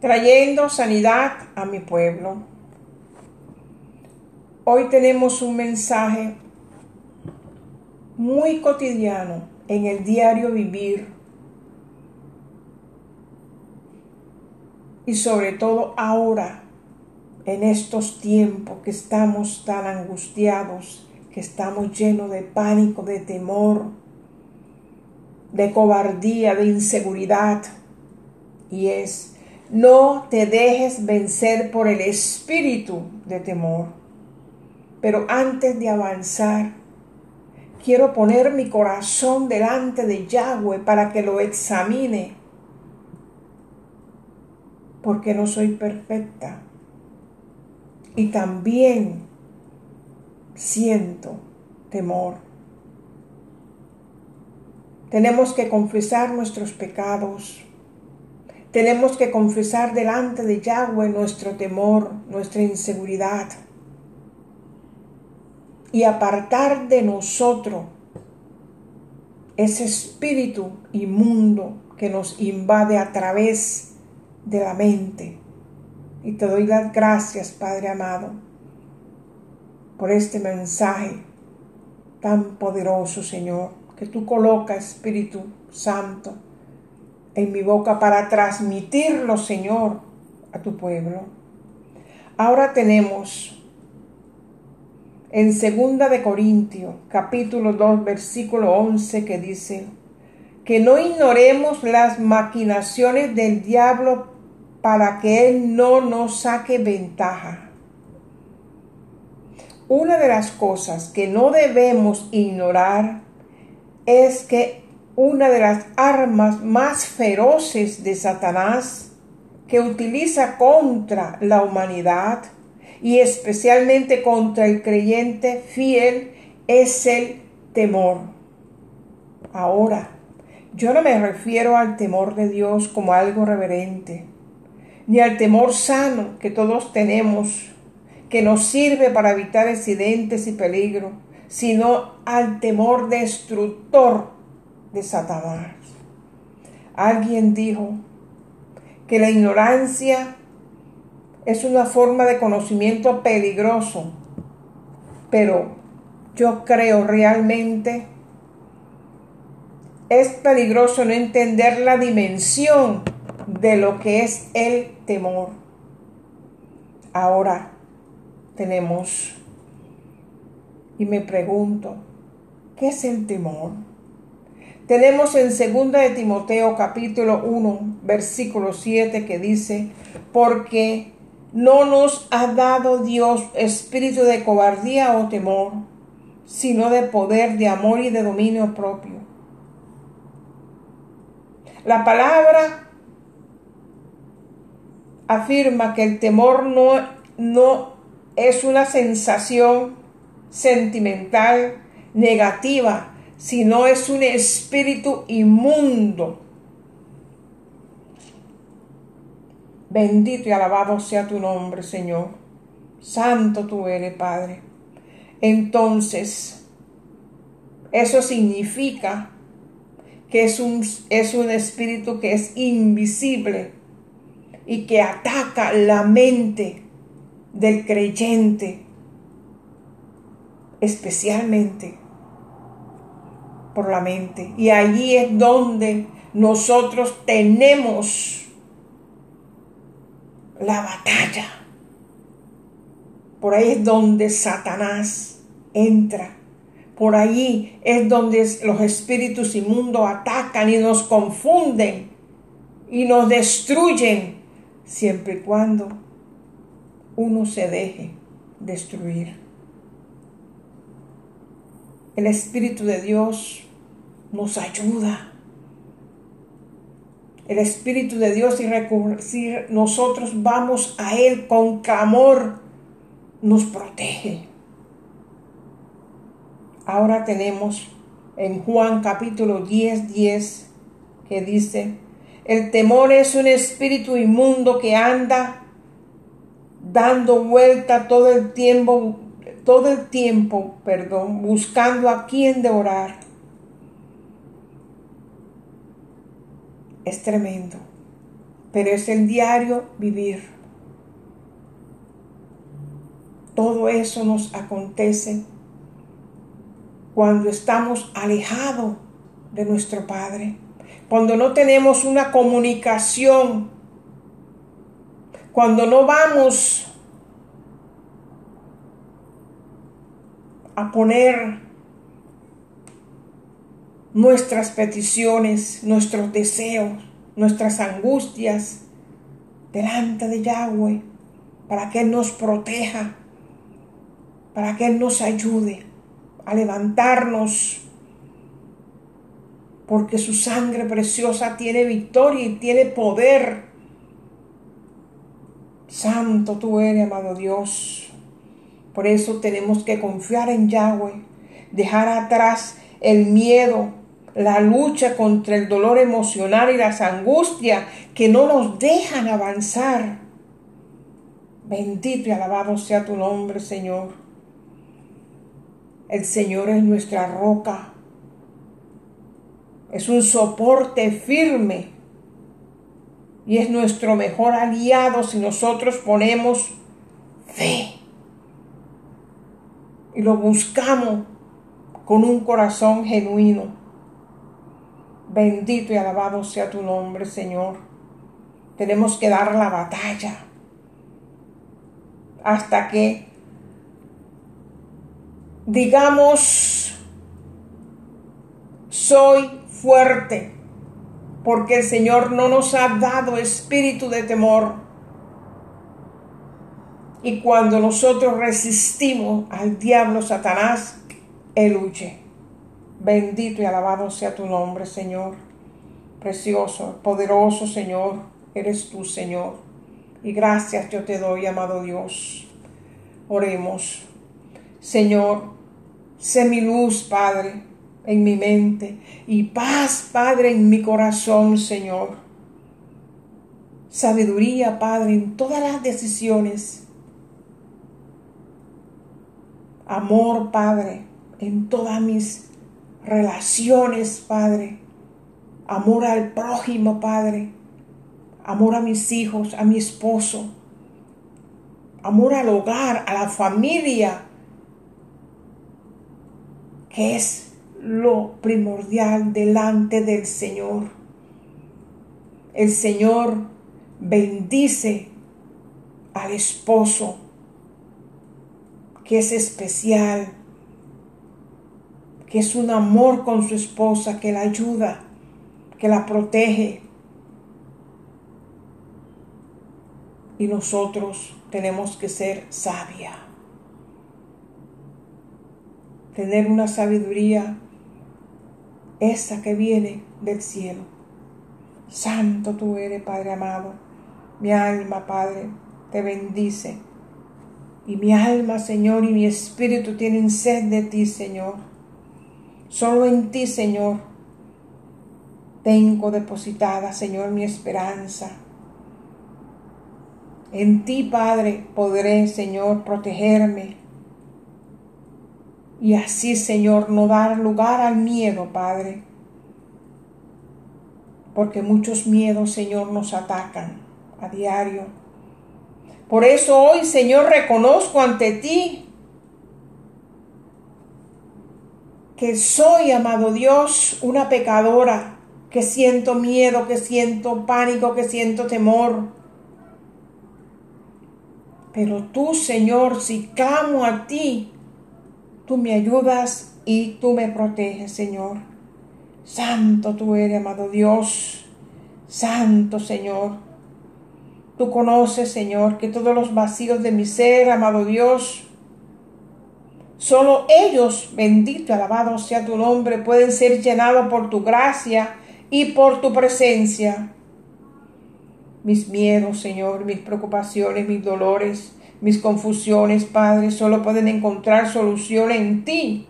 trayendo sanidad a mi pueblo. Hoy tenemos un mensaje muy cotidiano en el diario vivir y sobre todo ahora, en estos tiempos que estamos tan angustiados, que estamos llenos de pánico, de temor, de cobardía, de inseguridad, y es, no te dejes vencer por el espíritu de temor. Pero antes de avanzar, quiero poner mi corazón delante de Yahweh para que lo examine, porque no soy perfecta. Y también siento temor. Tenemos que confesar nuestros pecados. Tenemos que confesar delante de Yahweh nuestro temor, nuestra inseguridad. Y apartar de nosotros ese espíritu inmundo que nos invade a través de la mente. Y te doy las gracias, Padre amado, por este mensaje tan poderoso, Señor, que tú colocas, Espíritu Santo, en mi boca para transmitirlo, Señor, a tu pueblo. Ahora tenemos en segunda de Corintios, capítulo 2, versículo 11 que dice que no ignoremos las maquinaciones del diablo para que él no nos saque ventaja. Una de las cosas que no debemos ignorar es que una de las armas más feroces de Satanás que utiliza contra la humanidad y especialmente contra el creyente fiel es el temor. Ahora, yo no me refiero al temor de Dios como algo reverente, ni al temor sano que todos tenemos, que nos sirve para evitar accidentes y peligro, sino al temor destructor de Satanás. Alguien dijo que la ignorancia es una forma de conocimiento peligroso, pero yo creo realmente es peligroso no entender la dimensión de lo que es el temor. Ahora tenemos, y me pregunto, ¿qué es el temor? Tenemos en 2 de Timoteo capítulo 1, versículo 7 que dice, porque no nos ha dado Dios espíritu de cobardía o temor, sino de poder, de amor y de dominio propio. La palabra afirma que el temor no, no es una sensación sentimental negativa, sino es un espíritu inmundo. Bendito y alabado sea tu nombre, Señor. Santo tú eres, Padre. Entonces, eso significa que es un, es un espíritu que es invisible y que ataca la mente del creyente, especialmente por la mente. Y allí es donde nosotros tenemos la batalla. Por ahí es donde Satanás entra. Por allí es donde los espíritus inmundos atacan y nos confunden y nos destruyen siempre y cuando uno se deje destruir. El Espíritu de Dios nos ayuda. El Espíritu de Dios, si nosotros vamos a Él con clamor, nos protege. Ahora tenemos en Juan capítulo 10, 10, que dice, el temor es un espíritu inmundo que anda dando vuelta todo el tiempo, todo el tiempo, perdón, buscando a quien devorar. Es tremendo. pero es el diario vivir. Todo eso nos acontece cuando estamos alejados de nuestro Padre, cuando no tenemos una comunicación, cuando no vamos a poner nuestras peticiones, nuestros deseos, nuestras angustias delante de Yahweh, para que Él nos proteja, para que Él nos ayude a levantarnos, porque su sangre preciosa tiene victoria y tiene poder. Santo tú eres, amado Dios. Por eso tenemos que confiar en Yahweh, dejar atrás el miedo, la lucha contra el dolor emocional y las angustias que no nos dejan avanzar. Bendito y alabado sea tu nombre, Señor. El Señor es nuestra roca. Es un soporte firme. Y es nuestro mejor aliado si nosotros ponemos fe. Y lo buscamos con un corazón genuino. Bendito y alabado sea tu nombre, Señor. Tenemos que dar la batalla hasta que digamos, soy fuerte, porque el Señor no nos ha dado espíritu de temor. Y cuando nosotros resistimos al diablo Satanás, él huye. Bendito y alabado sea tu nombre, Señor. Precioso, poderoso Señor, eres tú, Señor. Y gracias yo te doy, amado Dios. Oremos. Señor, sé mi luz, Padre, en mi mente y paz, Padre, en mi corazón, Señor. Sabiduría, Padre, en todas las decisiones. Amor, Padre, en todas mis relaciones, Padre. Amor al prójimo, Padre. Amor a mis hijos, a mi esposo. Amor al hogar, a la familia, que es lo primordial delante del Señor. El Señor bendice al esposo, que es especial que es un amor con su esposa, que la ayuda, que la protege. Y nosotros tenemos que ser sabia, tener una sabiduría, esa que viene del cielo. Santo tú eres, Padre amado. Mi alma, Padre, te bendice. Y mi alma, Señor, y mi espíritu tienen sed de ti, Señor. Solo en ti, Señor, tengo depositada, Señor, mi esperanza. En ti, Padre, podré, Señor, protegerme. Y así, Señor, no dar lugar al miedo, Padre. Porque muchos miedos, Señor, nos atacan a diario. Por eso hoy, Señor, reconozco ante ti que soy, amado Dios, una pecadora, que siento miedo, que siento pánico, que siento temor. Pero tú, Señor, si clamo a ti, tú me ayudas y tú me proteges, Señor. Santo tú eres, amado Dios. Santo, Señor. Tú conoces, Señor, que todos los vacíos de mi ser, amado Dios, Solo ellos, bendito, alabado sea tu nombre, pueden ser llenados por tu gracia y por tu presencia. Mis miedos, Señor, mis preocupaciones, mis dolores, mis confusiones, Padre, solo pueden encontrar solución en ti.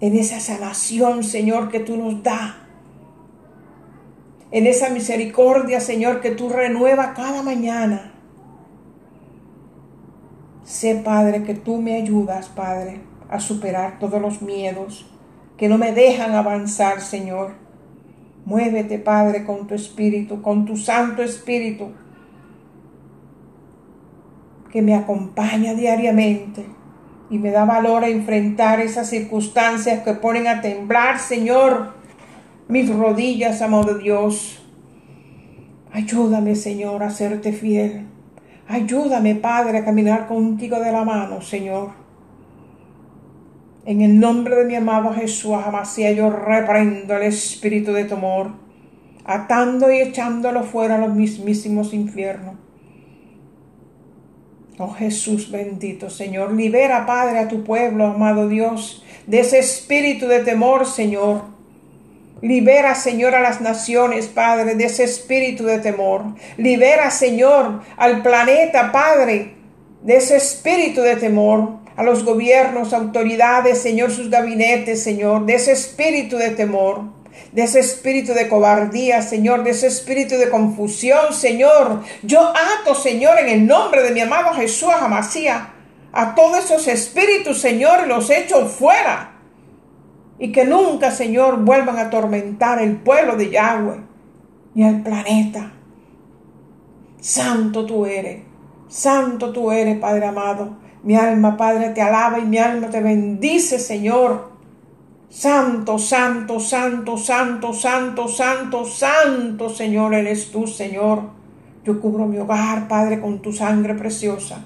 En esa sanación, Señor, que tú nos das. En esa misericordia, Señor, que tú renuevas cada mañana. Sé, Padre, que tú me ayudas, Padre, a superar todos los miedos que no me dejan avanzar, Señor. Muévete, Padre, con tu Espíritu, con tu Santo Espíritu, que me acompaña diariamente y me da valor a enfrentar esas circunstancias que ponen a temblar, Señor, mis rodillas, amado Dios. Ayúdame, Señor, a serte fiel. Ayúdame, Padre, a caminar contigo de la mano, Señor. En el nombre de mi amado Jesús, jamás yo reprendo el espíritu de temor, atando y echándolo fuera a los mismísimos infiernos. Oh Jesús bendito, Señor, libera, Padre, a tu pueblo, amado Dios, de ese espíritu de temor, Señor. Libera, Señor, a las naciones, Padre, de ese espíritu de temor. Libera, Señor, al planeta, Padre, de ese espíritu de temor. A los gobiernos, autoridades, Señor, sus gabinetes, Señor, de ese espíritu de temor de ese espíritu de cobardía, Señor, de ese espíritu de confusión, Señor. Yo ato, Señor, en el nombre de mi amado Jesús Amasía, a todos esos espíritus, Señor, los echo fuera. Y que nunca, Señor, vuelvan a atormentar el pueblo de Yahweh ni al planeta. Santo tú eres, santo tú eres, Padre amado. Mi alma, Padre, te alaba y mi alma te bendice, Señor. Santo, santo, santo, santo, santo, santo, santo, Señor, eres tú, Señor. Yo cubro mi hogar, Padre, con tu sangre preciosa.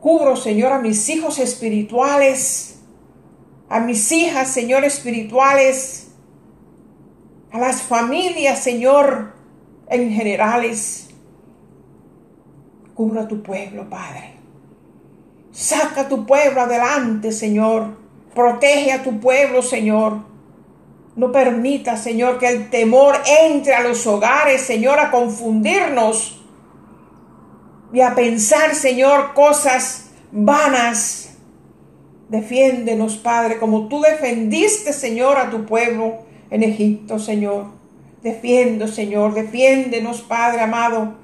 Cubro, Señor, a mis hijos espirituales, a mis hijas, Señor, espirituales, a las familias, Señor, en generales. Cubro a tu pueblo, Padre. Saca a tu pueblo adelante, Señor Protege a tu pueblo, Señor. No permita, Señor, que el temor entre a los hogares, Señor, a confundirnos y a pensar, Señor, cosas vanas. Defiéndenos, Padre, como tú defendiste, Señor, a tu pueblo en Egipto, Señor. Defiendo, Señor, defiéndenos, Padre amado.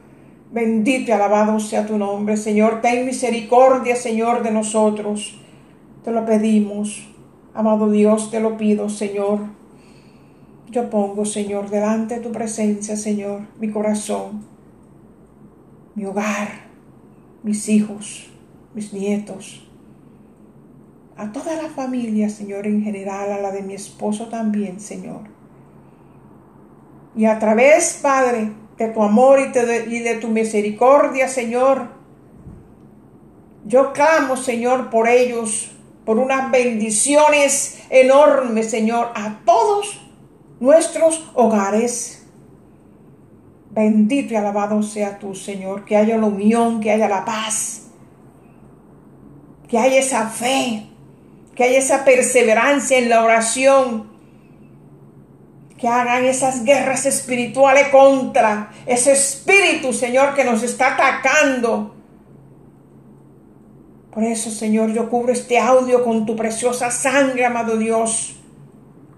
Bendito y alabado sea tu nombre, Señor. Ten misericordia, Señor, de nosotros. Te lo pedimos, amado Dios, te lo pido, Señor. Yo pongo, Señor, delante de tu presencia, Señor, mi corazón, mi hogar, mis hijos, mis nietos, a toda la familia, Señor, en general, a la de mi esposo también, Señor. Y a través, Padre, de tu amor y de, y de tu misericordia, Señor, yo clamo, Señor, por ellos, por unas bendiciones enormes, Señor, a todos nuestros hogares. Bendito y alabado sea tú, Señor, que haya la unión, que haya la paz, que haya esa fe, que haya esa perseverancia en la oración, que hagan esas guerras espirituales contra ese espíritu, Señor, que nos está atacando por eso, Señor, yo cubro este audio con tu preciosa sangre, amado Dios.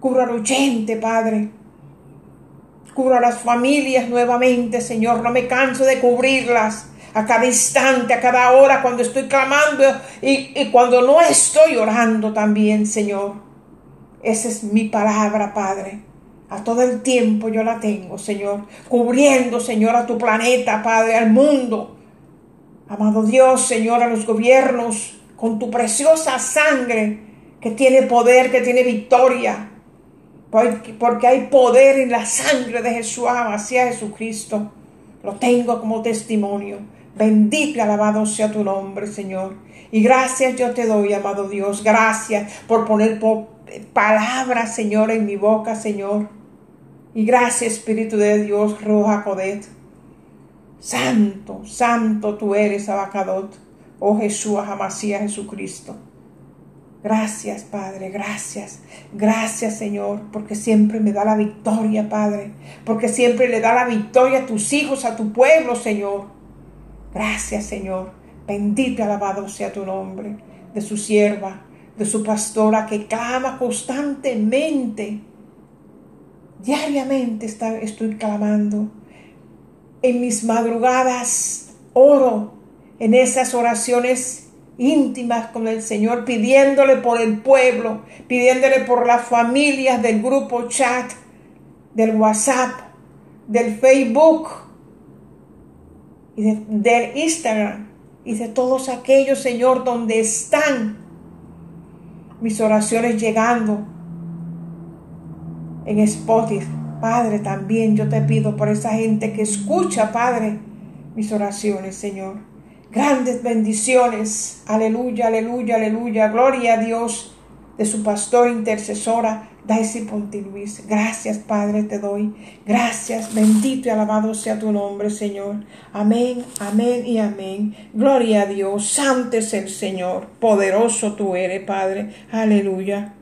Cubro al oyente, Padre. Cubro a las familias nuevamente, Señor. No me canso de cubrirlas a cada instante, a cada hora, cuando estoy clamando y, y cuando no estoy orando también, Señor. Esa es mi palabra, Padre. A todo el tiempo yo la tengo, Señor. Cubriendo, Señor, a tu planeta, Padre, al mundo Amado Dios, Señor, a los gobiernos, con tu preciosa sangre que tiene poder, que tiene victoria, porque hay poder en la sangre de Jesús, hacia Jesucristo. Lo tengo como testimonio. Bendito y alabado sea tu nombre, Señor. Y gracias yo te doy, amado Dios. Gracias por poner palabras, Señor, en mi boca, Señor. Y gracias, Espíritu de Dios, Roja Codet. Santo, santo tú eres, Abacadot, oh Jesús, Amasía Jesucristo. Gracias, Padre, gracias. Gracias, Señor, porque siempre me da la victoria, Padre. Porque siempre le da la victoria a tus hijos, a tu pueblo, Señor. Gracias, Señor. Bendito y alabado sea tu nombre, de su sierva, de su pastora que clama constantemente. Diariamente está, estoy clamando en mis madrugadas oro en esas oraciones íntimas con el Señor, pidiéndole por el pueblo, pidiéndole por las familias del grupo chat del WhatsApp, del Facebook y del Instagram y de todos aquellos, Señor, donde están mis oraciones llegando en Spotify. Padre, también yo te pido por esa gente que escucha, Padre, mis oraciones, Señor. Grandes bendiciones. Aleluya, aleluya, aleluya. Gloria a Dios de su pastor intercesora, Daisy Pontiluis. Gracias, Padre, te doy. Gracias, bendito y alabado sea tu nombre, Señor. Amén, amén y amén. Gloria a Dios. Santo es el Señor. Poderoso tú eres, Padre. Aleluya.